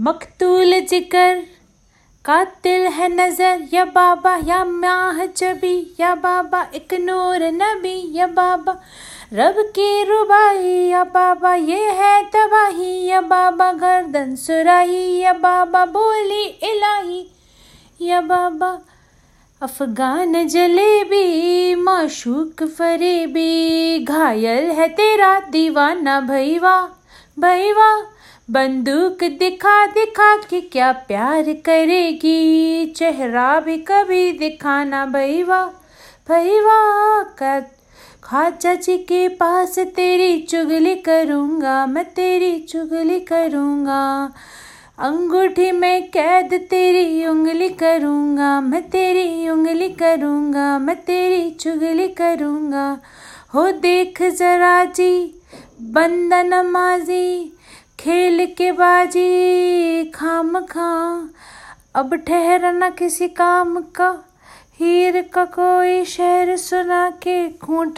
मकतूल जिकर कातिल है नज़र, या बाबा, या म्याह जबी, या बाबा, एक नूर नबी, या बाबा, रब की रुबाई, या बाबा, ये है तबाही, या बाबा, गर्दन सुराही, या बाबा, बोली इलाही, या बाबा, अफगान जलेबी, माशूक फरेबी, घायल है तेरा दीवाना भैवा भैवा बंदूक दिखा दिखा के क्या प्यार करेगी? चेहरा भी कभी दिखाना भैया भैया कर। खाचा जी के पास तेरी चुगली करूँगा, मैं तेरी चुगली करूँगा। अंगूठी में कैद तेरी उंगली करूँगा, मैं तेरी उंगली करूँगा, मैं तेरी चुगली करूँगा। हो देख जरा जी बंदा नमाजी खेल के बाजी, खाम खा। अब ठहरना किसी काम का, हीर का कोई शहर सुना के, खूंट